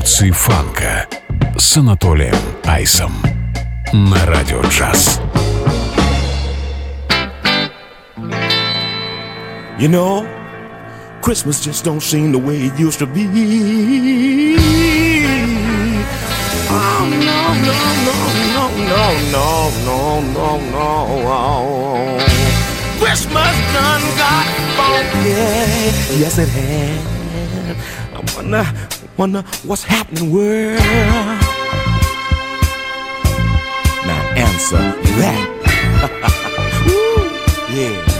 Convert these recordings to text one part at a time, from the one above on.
функции фанка с Анатолием Айсом на Радио Джаз. You know, Christmas just don't seem the way it used to be. Oh, no, no, no, no, no, no, no, no, no. Christmas done got funky. Yes, it has. I wonder, wonder what's happening, world. Now answer that. Ooh, yeah.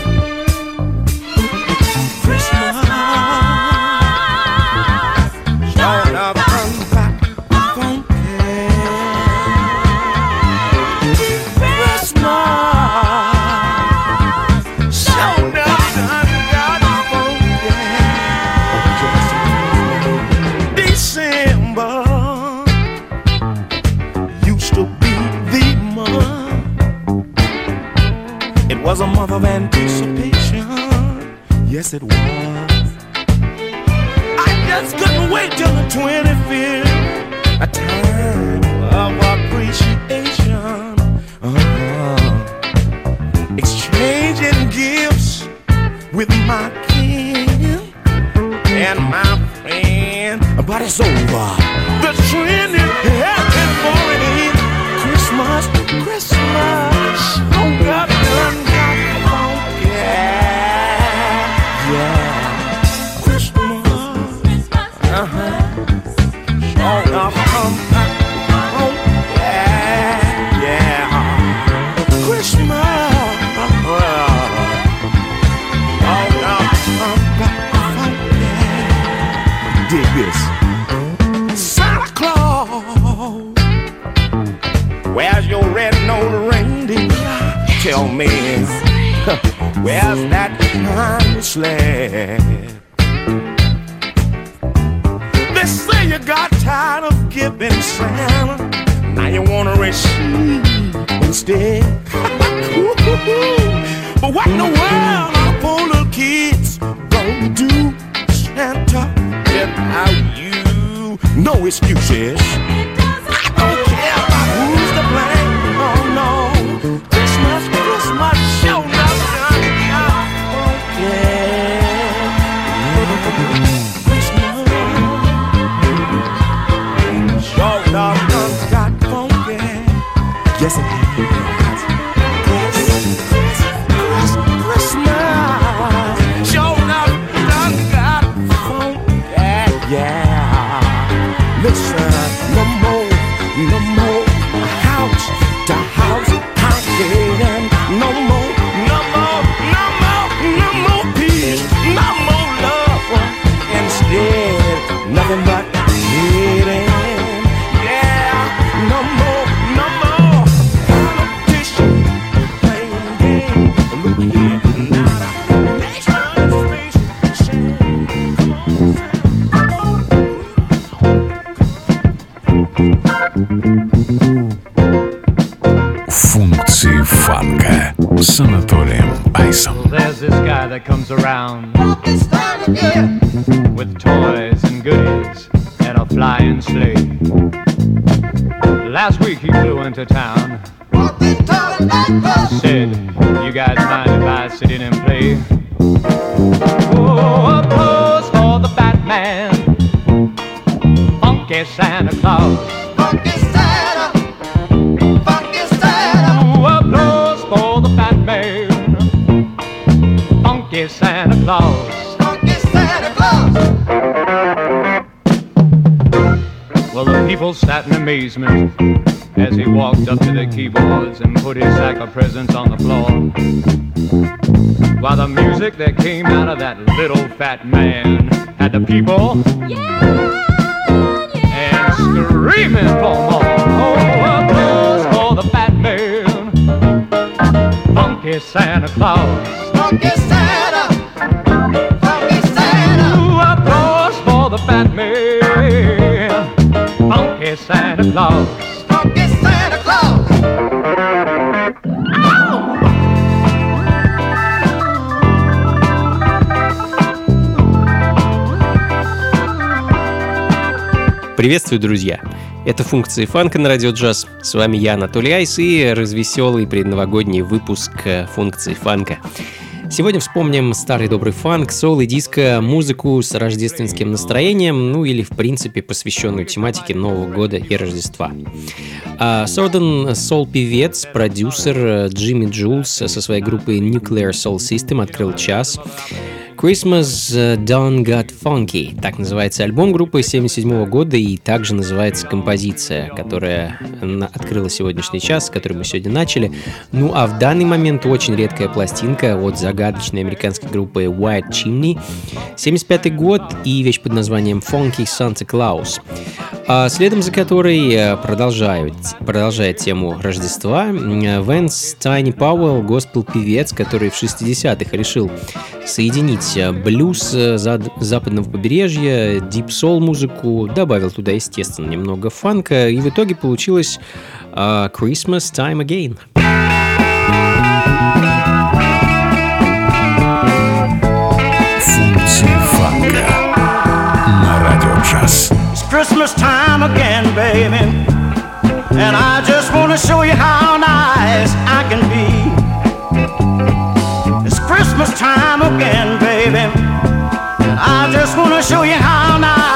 Of anticipation. Yes, it was. I just couldn't wait till the 25th. A time of appreciation. Uh-huh. Exchanging gifts with my kin and my friend. But it's over. The trend is me where's that time sled? They say you got tired of giving Santa, now you wanna receive instead. but what in the world are poor little kids gonna do, Santa, without you? No excuses. Said, you guys mind if I sit in and play? Oh, a pose for the fat man, funky Santa Claus. Ooh, applause for the fat man, funky Santa Claus. funky Santa Claus. Well, the people sat in amazement as he walked up to the keyboards and put his sack of presents on the floor. While the music that came out of that little fat man had the people yeah and screaming for more. Oh, applause for the fat man, funky Santa Claus. Ooh, applause for the fat man, funky Santa Claus. Приветствую, друзья! Это функции фанка на радио джаз. С вами я, Анатолий Айс, и развеселый предновогодний выпуск э, функций фанка. Сегодня вспомним старый добрый фанк, сол и диско, музыку с рождественским настроением, ну или в принципе посвященную тематике Нового года и Рождества. А Сорден сол-певец, продюсер э, Джимми Джулс со своей группой Nuclear Soul System открыл час. Christmas Done Got Funky. Так называется альбом группы 77 года и также называется композиция, которая открыла сегодняшний час, с которой мы сегодня начали. Ну а в данный момент очень редкая пластинка от загадочной американской группы White Chimney. 75 год и вещь под названием Funky Santa Claus. А следом за которой э, продолжают, продолжает тему Рождества Венс Тайни Пауэлл, госпел-певец, который в 60-х решил соединить э, блюз э, западного побережья, дип-сол музыку, добавил туда, естественно, немного фанка, и в итоге получилось uh, Christmas Time Again. Функции фанка на радио джаз. Christmas time again, baby. And I just want to show you how nice I can be. Christmas time again, baby. And I just want to show you how nice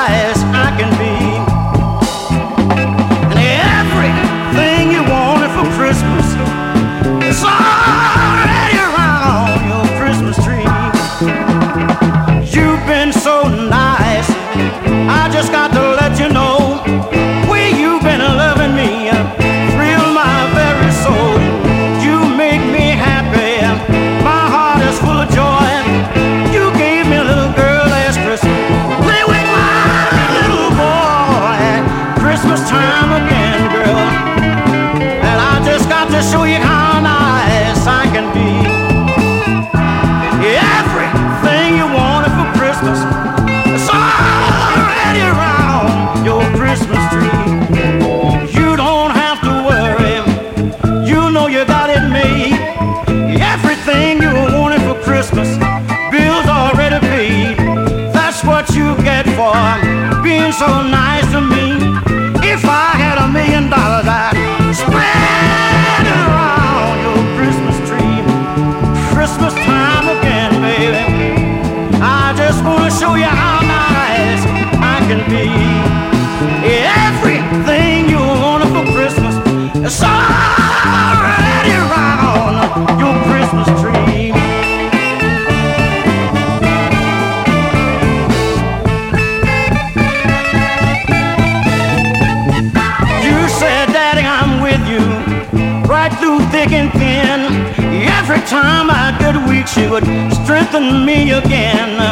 me again.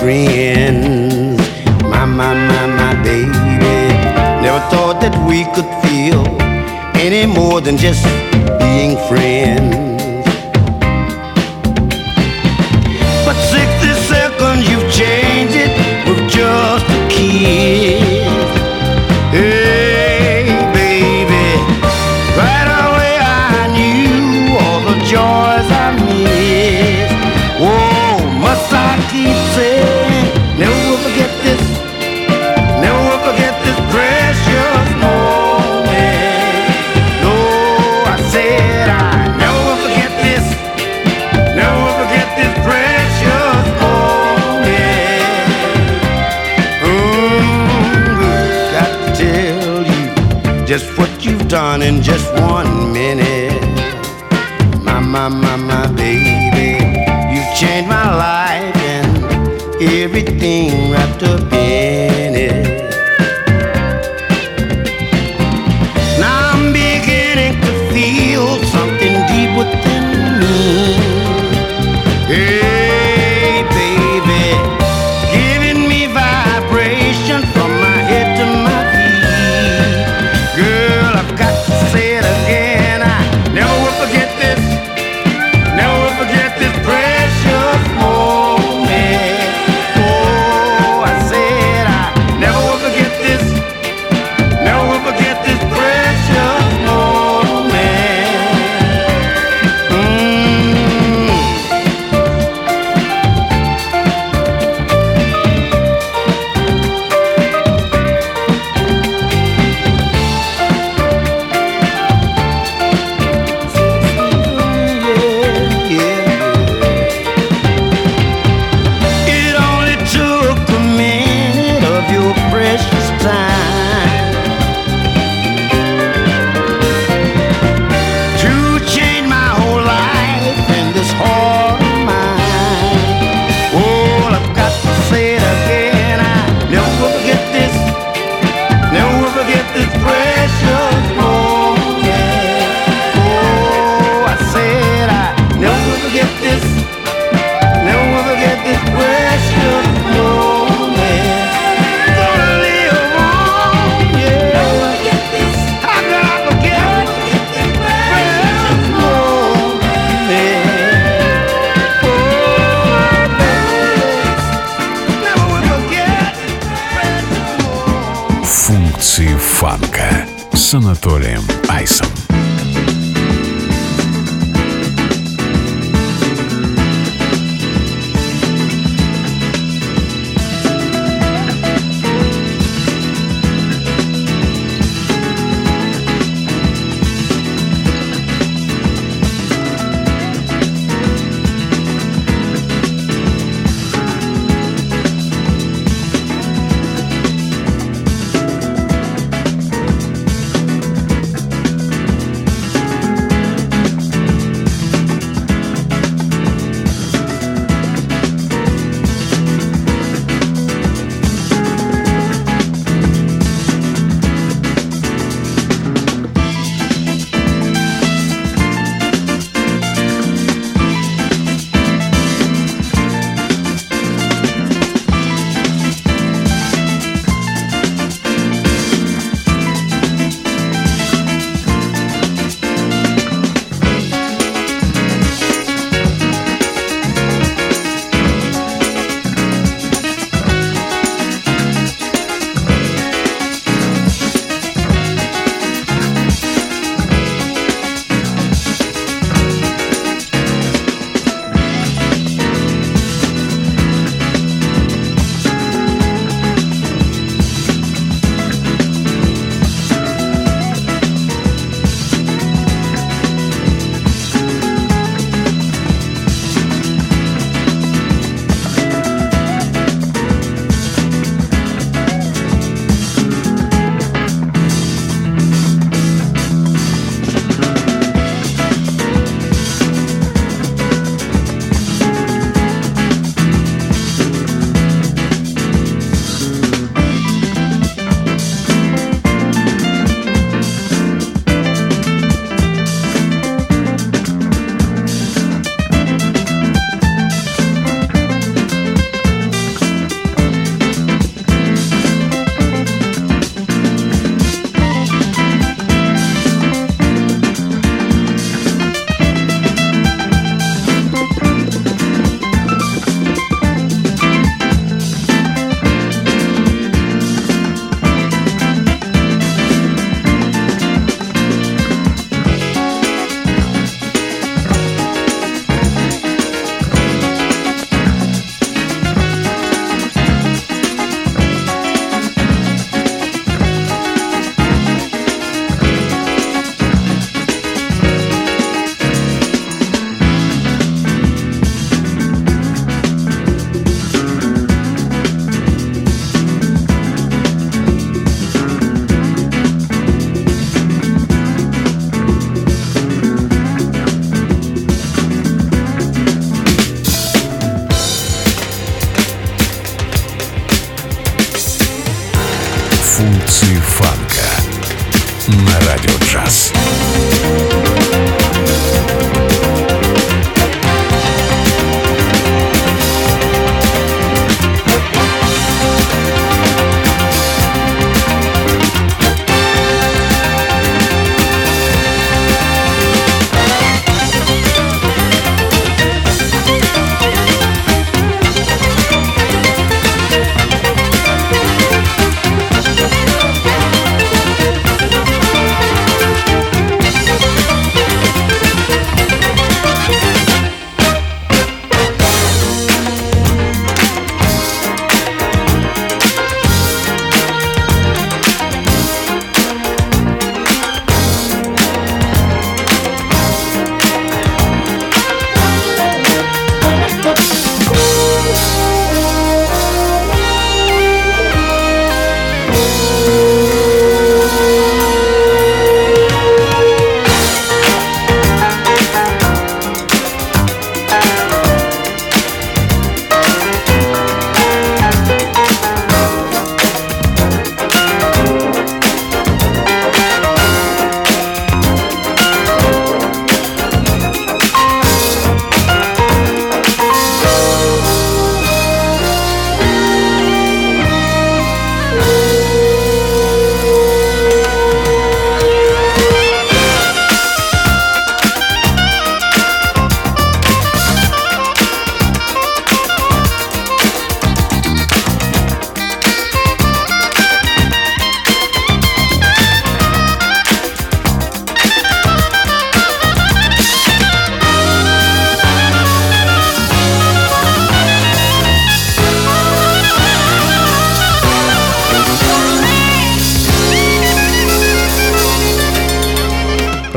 Friends. My, my, my, my baby. Never thought that we could feel any more than just being friends.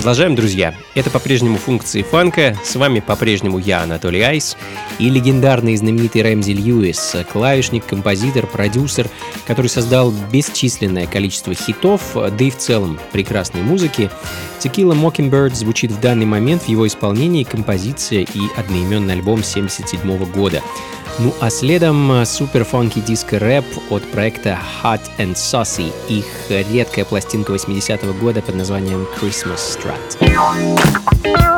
Продолжаем, друзья. Это по-прежнему функции фанка. С вами по-прежнему я, Анатолий Айс, и легендарный и знаменитый Рэмзи Льюис, клавишник, композитор, продюсер, который создал бесчисленное количество хитов, да и в целом прекрасной музыки. Tequila Mockingbird звучит в данный момент в его исполнении композиция и одноименный альбом 1977 года. Ну а следом супер фанки диско рэп от проекта Hot and Saucy, их редкая пластинка 80-го года под названием Christmas Contract.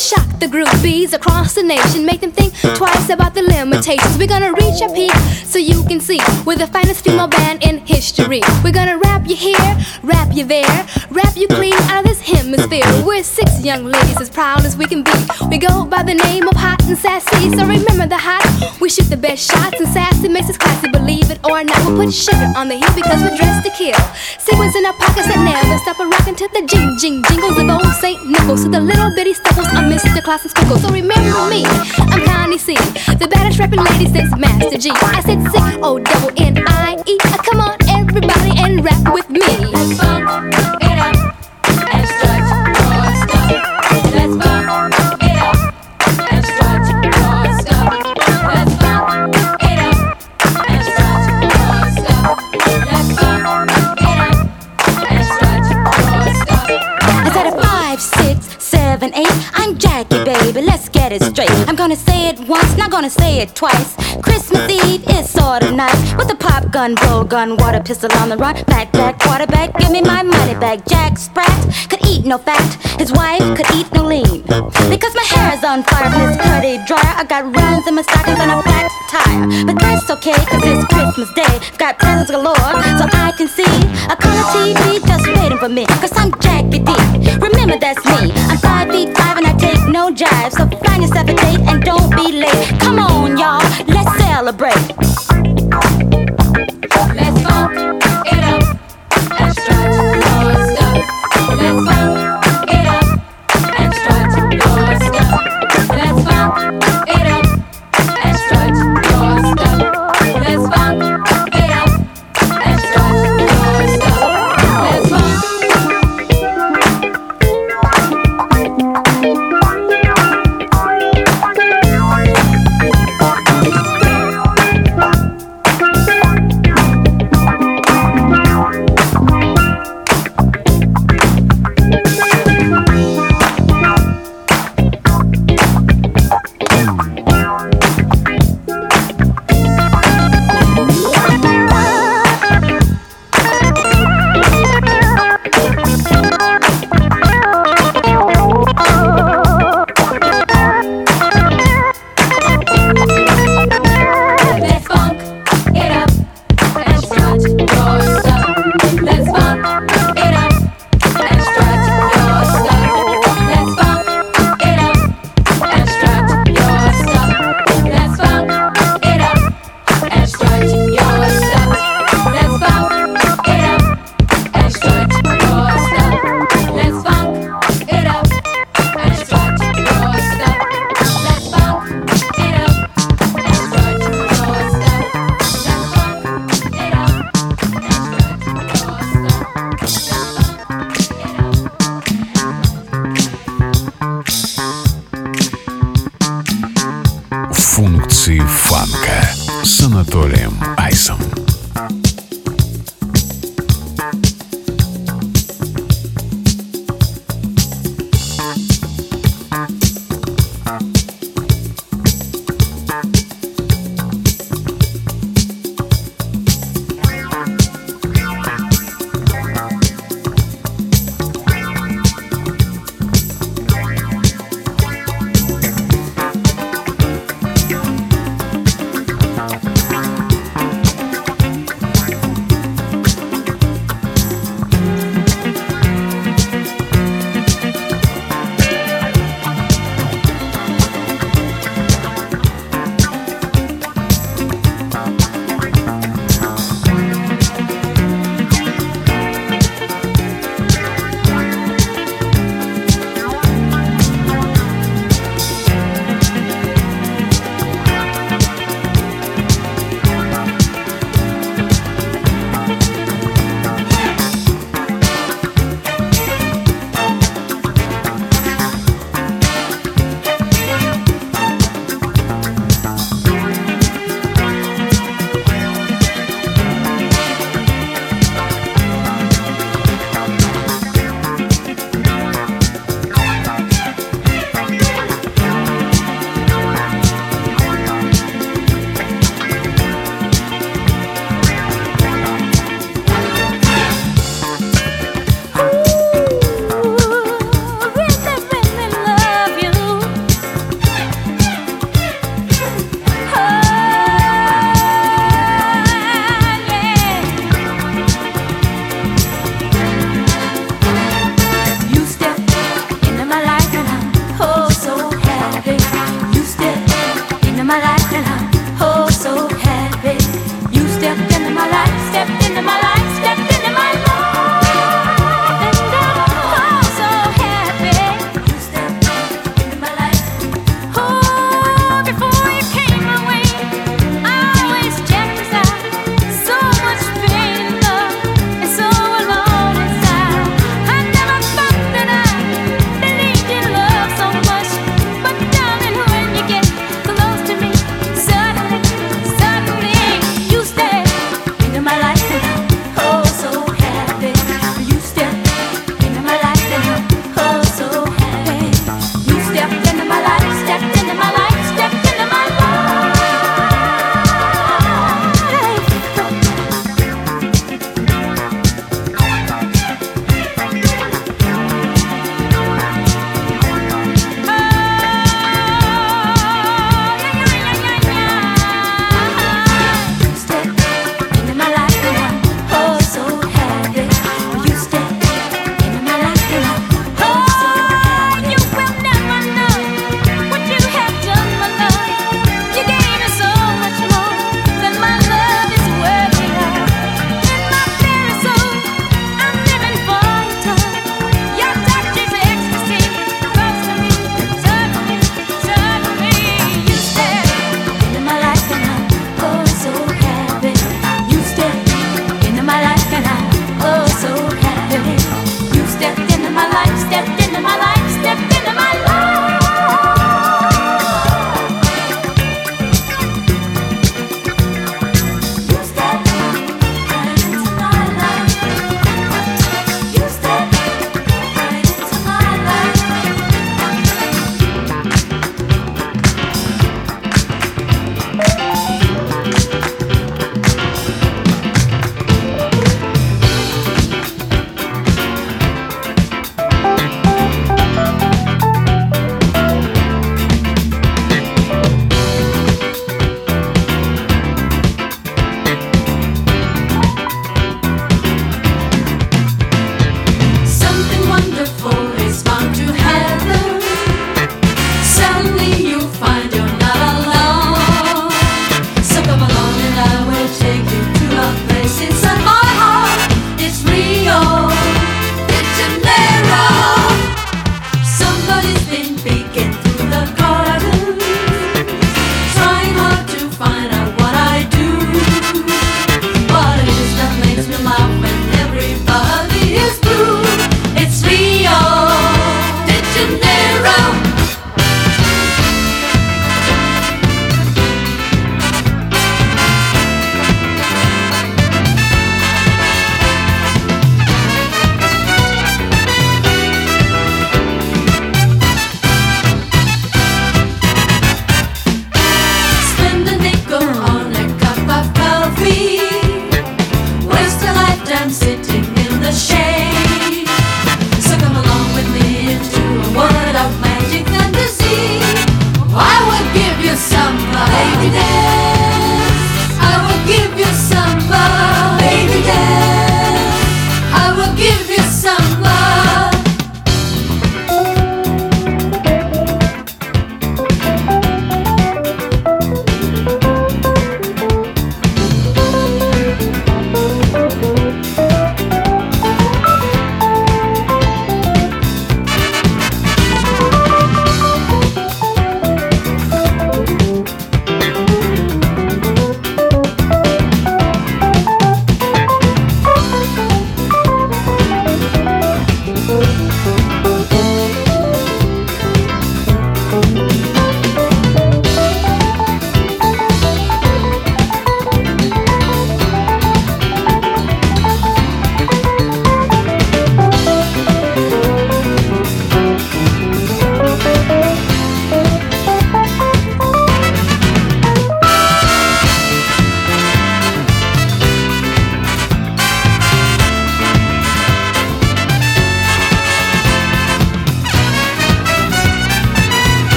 Strat. the groupies across the nation. Make them think twice about the We're gonna reach a peak so you can see we're the finest female band in history. We're gonna wrap you here, wrap you there, wrap you clean out of this hemisphere. We're six young ladies as proud as we can be. We go by the name of Hot and Sassy, so remember the hot. We shoot the best shots and sassy makes us classy. Believe it or not, we'll put sugar on the heat because we're dressed to kill. Sequins in our pockets that never stop a rockin' to the jing jing jingles of old Saint Nichols to the little bitty stubbles. I'm Mr. Claus and Sprinkles, so remember me. I'm Connie C, the baddest lady since Master Gee. I said sick, O double N I E. Uh, come on, everybody, and rap with me. Let's funk it up and your stuff. Let's funk it up and your stuff. Let's funk it up and your stuff. Let's funk it up and start your stuff. I said five, six, seven, eight. I'm Jackie, baby. Let's get it straight. I'm gonna say it once, not gonna say it twice. Christmas Eve is sorta nice. With a pop gun, blow gun, water pistol on the run. Back, back, quarterback, give me my money back. Jack Sprat could eat no fat. His wife could eat no lean. Because my hair is on fire from this pretty dryer. I got runs in my stockings and a flat tire. But that's okay, cause it's Christmas Day. I've Got presents galore, so I can see a color TV just waiting for me. Cause I'm Jackie D. Remember that's me. I'm five feet five and I take no jive. So date and don't be late. Come on, y'all, let's celebrate.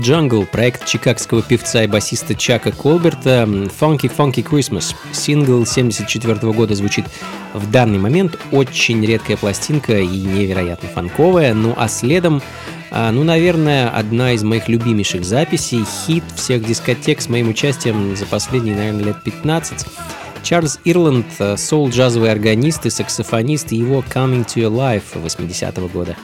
Electric Jungle, проект чикагского певца и басиста Чака Колберта, Funky Funky Christmas. Сингл 74 года звучит в данный момент. Очень редкая пластинка и невероятно фанковая. Ну а следом, а, ну, наверное, одна из моих любимейших записей, хит всех дискотек с моим участием за последние, наверное, лет 15. Чарльз Ирланд, соул-джазовый органист и саксофонист, и его Coming to Your Life 80-го года.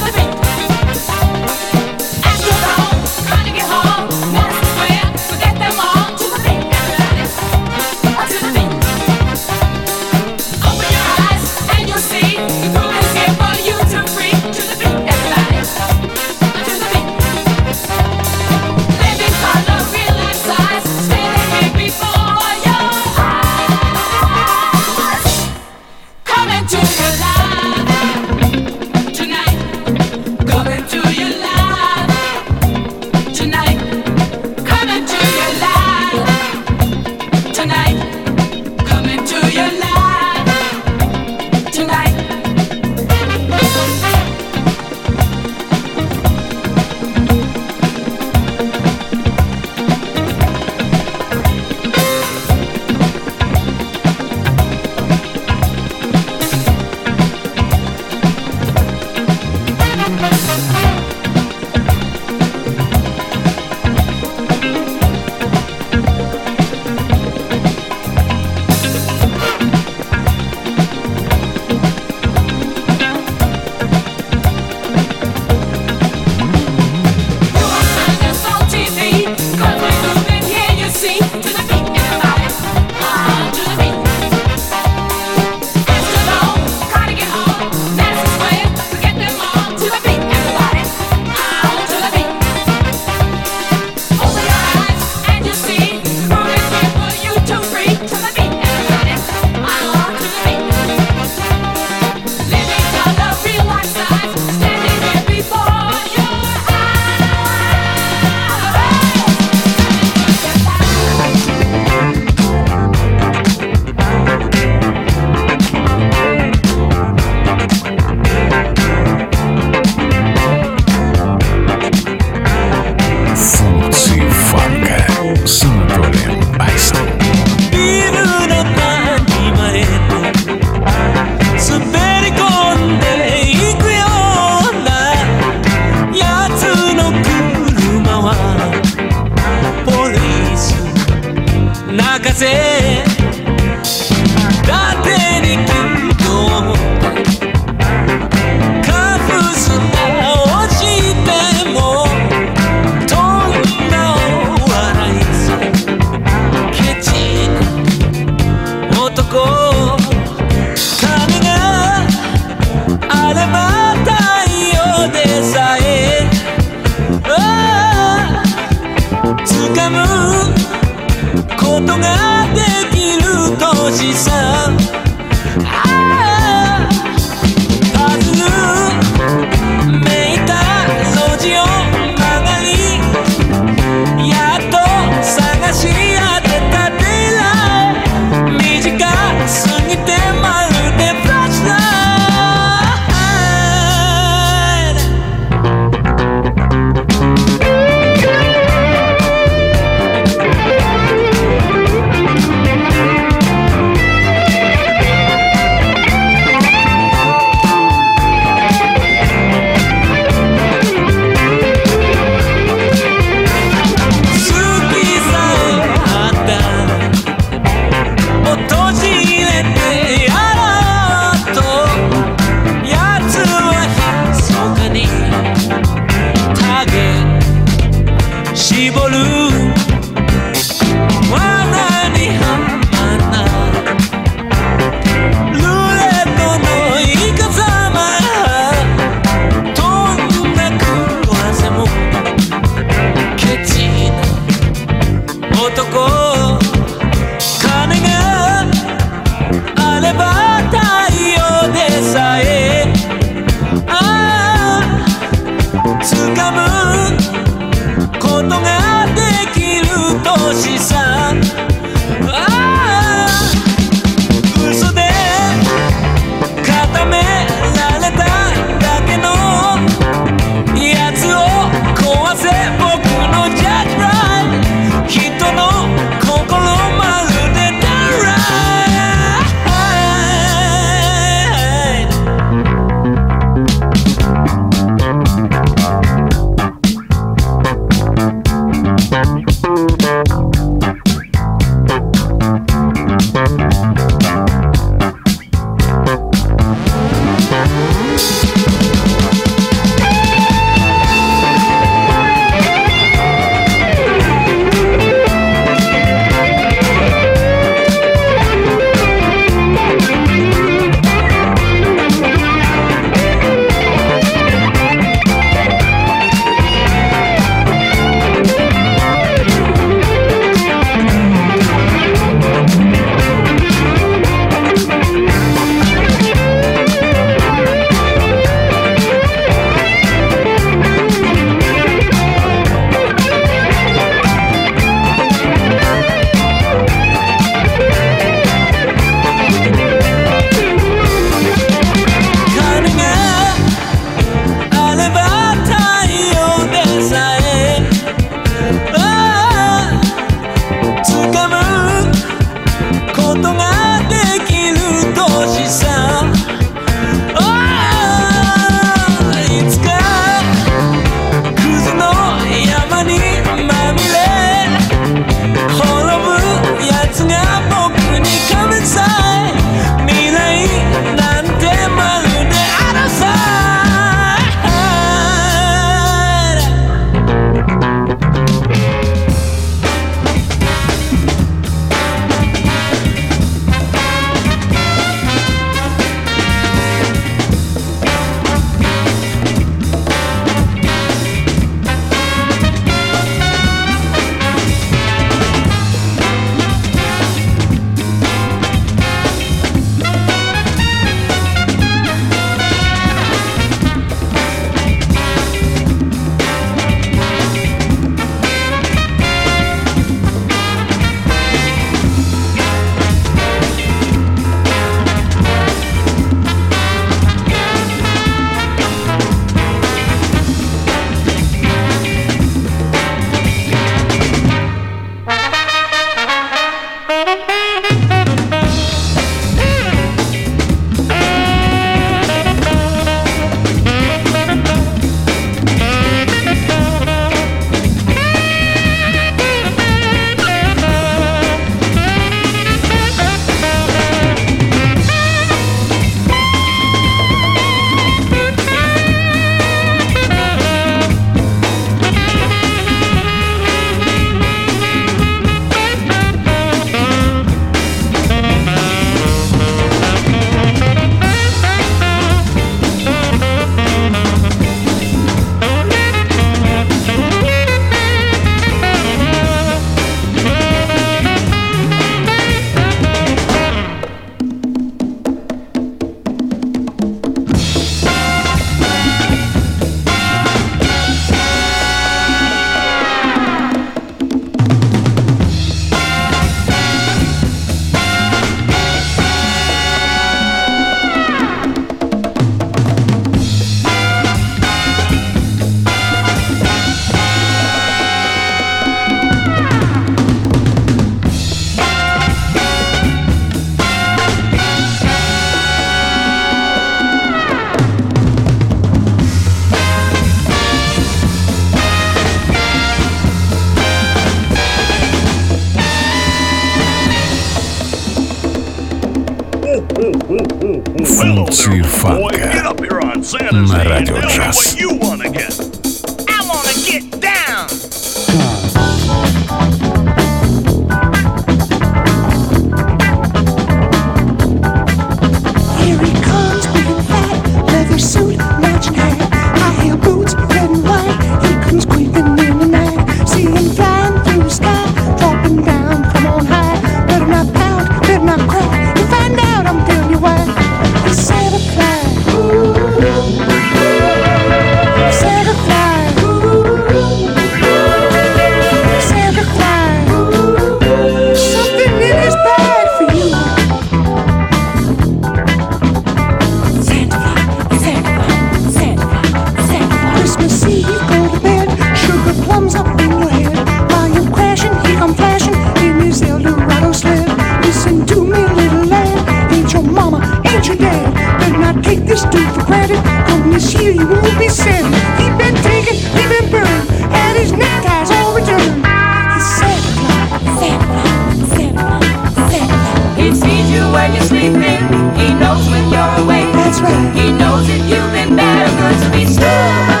that's right. He knows that you've been better, good to be still.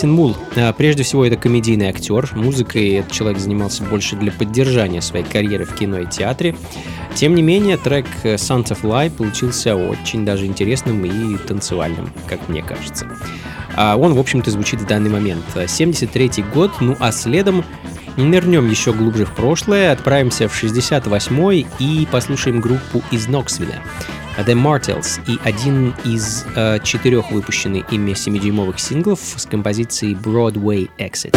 Мартин Мул. А, прежде всего, это комедийный актер. Музыкой этот человек занимался больше для поддержания своей карьеры в кино и театре. Тем не менее, трек «Sons of Lie» получился очень даже интересным и танцевальным, как мне кажется. А, он, в общем-то, звучит в данный момент. 73-й год, ну а следом Нырнем еще глубже в прошлое, отправимся в 68-й и послушаем группу из Ноксвилля. А The Martels и один из э, четырех выпущенных ими 7-дюймовых синглов с композицией Broadway Exit.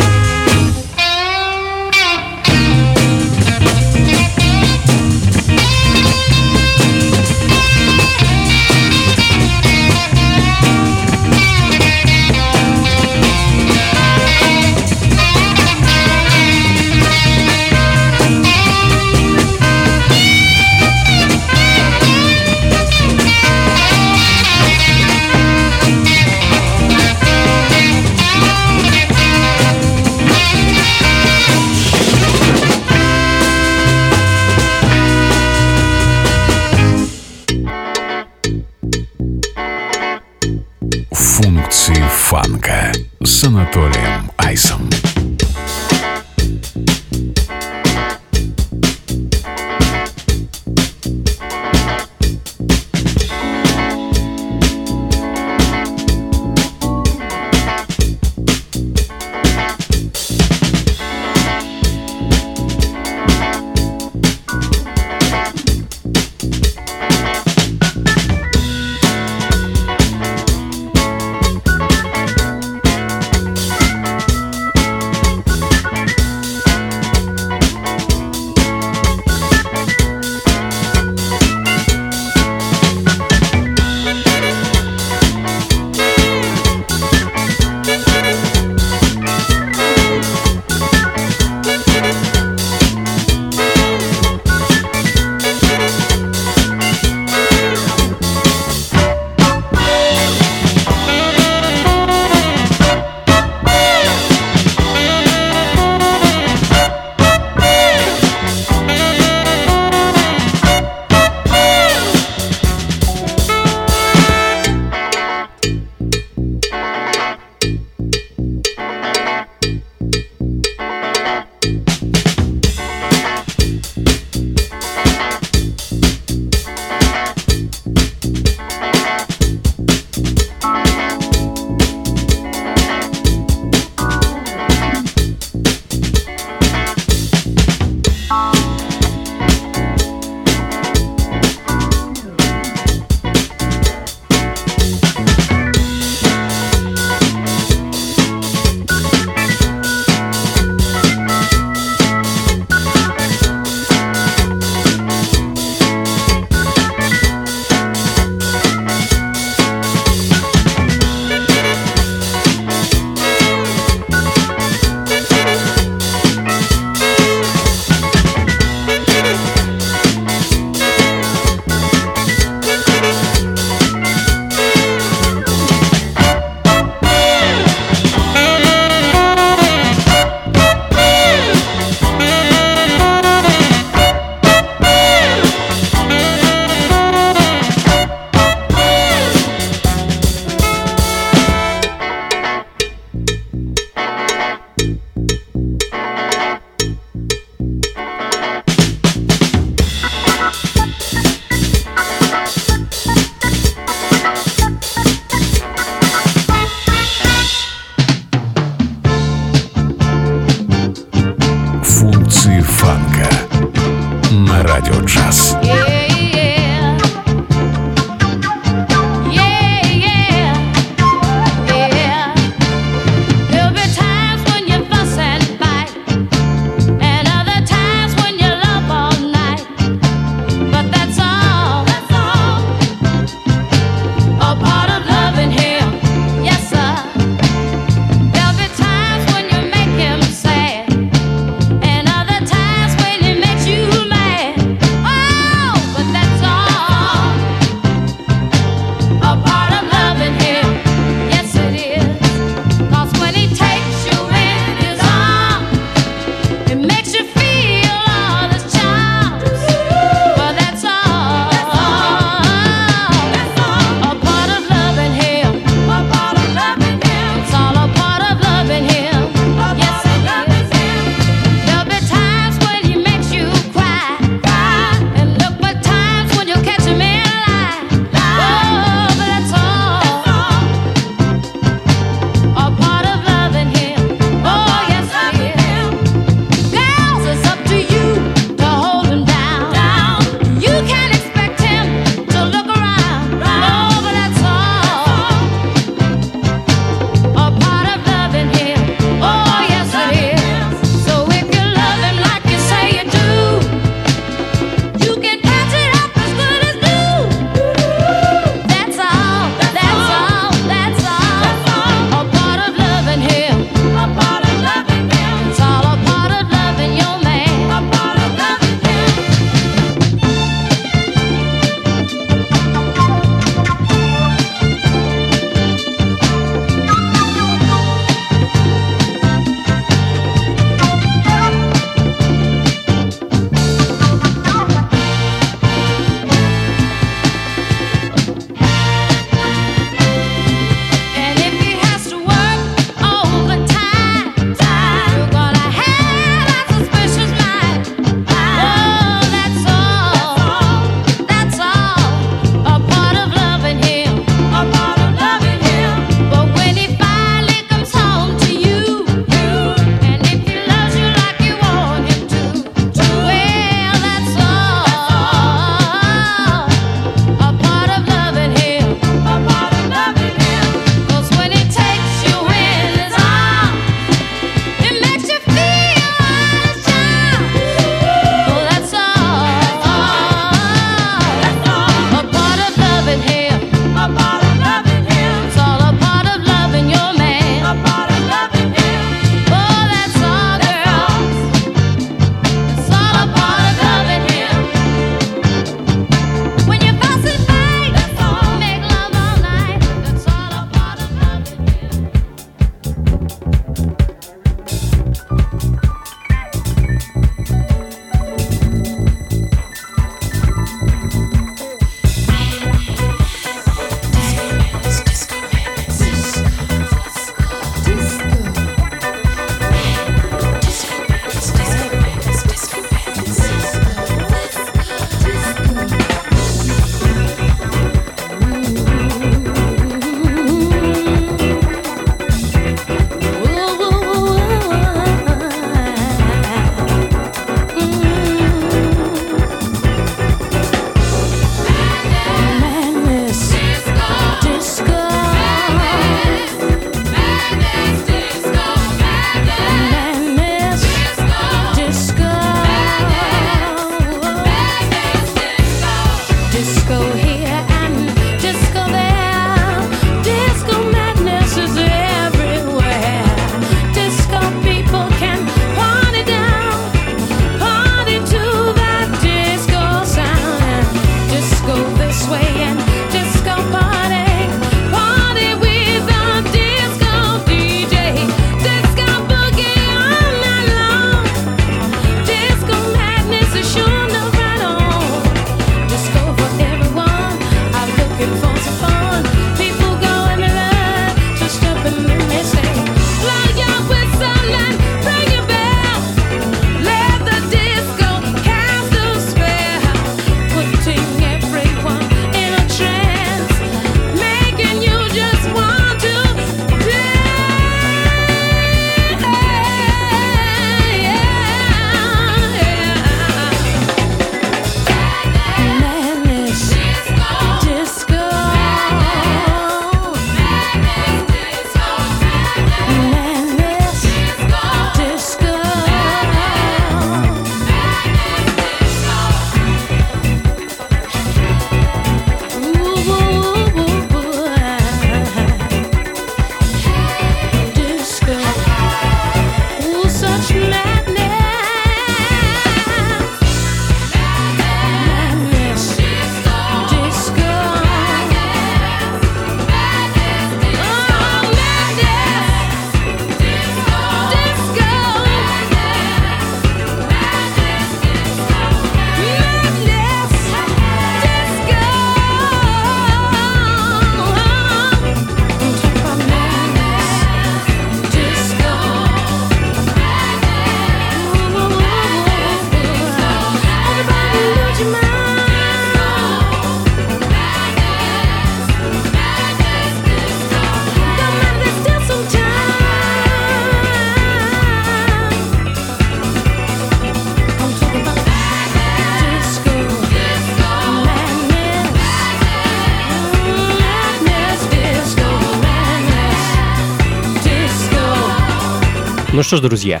Что ж, друзья,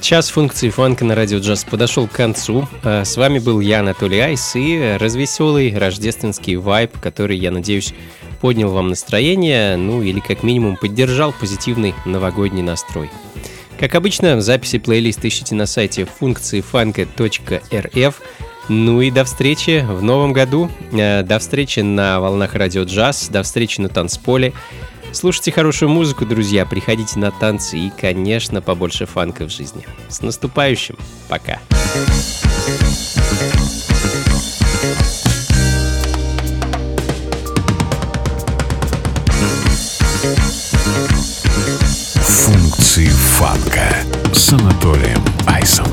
час функции фанка на радио джаз подошел к концу. А С вами был я, Анатолий Айс, и развеселый рождественский вайб, который, я надеюсь, поднял вам настроение, ну или как минимум поддержал позитивный новогодний настрой. Как обычно, записи плейлиста ищите на сайте функции фанка.рф. Ну и до встречи в новом году. Э, До встречи на волнах радио джаз. До встречи на танцполе. Слушайте хорошую музыку, друзья. Приходите на танцы и, конечно, побольше фанка в жизни. С наступающим. Пока. Функции фанка с Анатолием Айсом.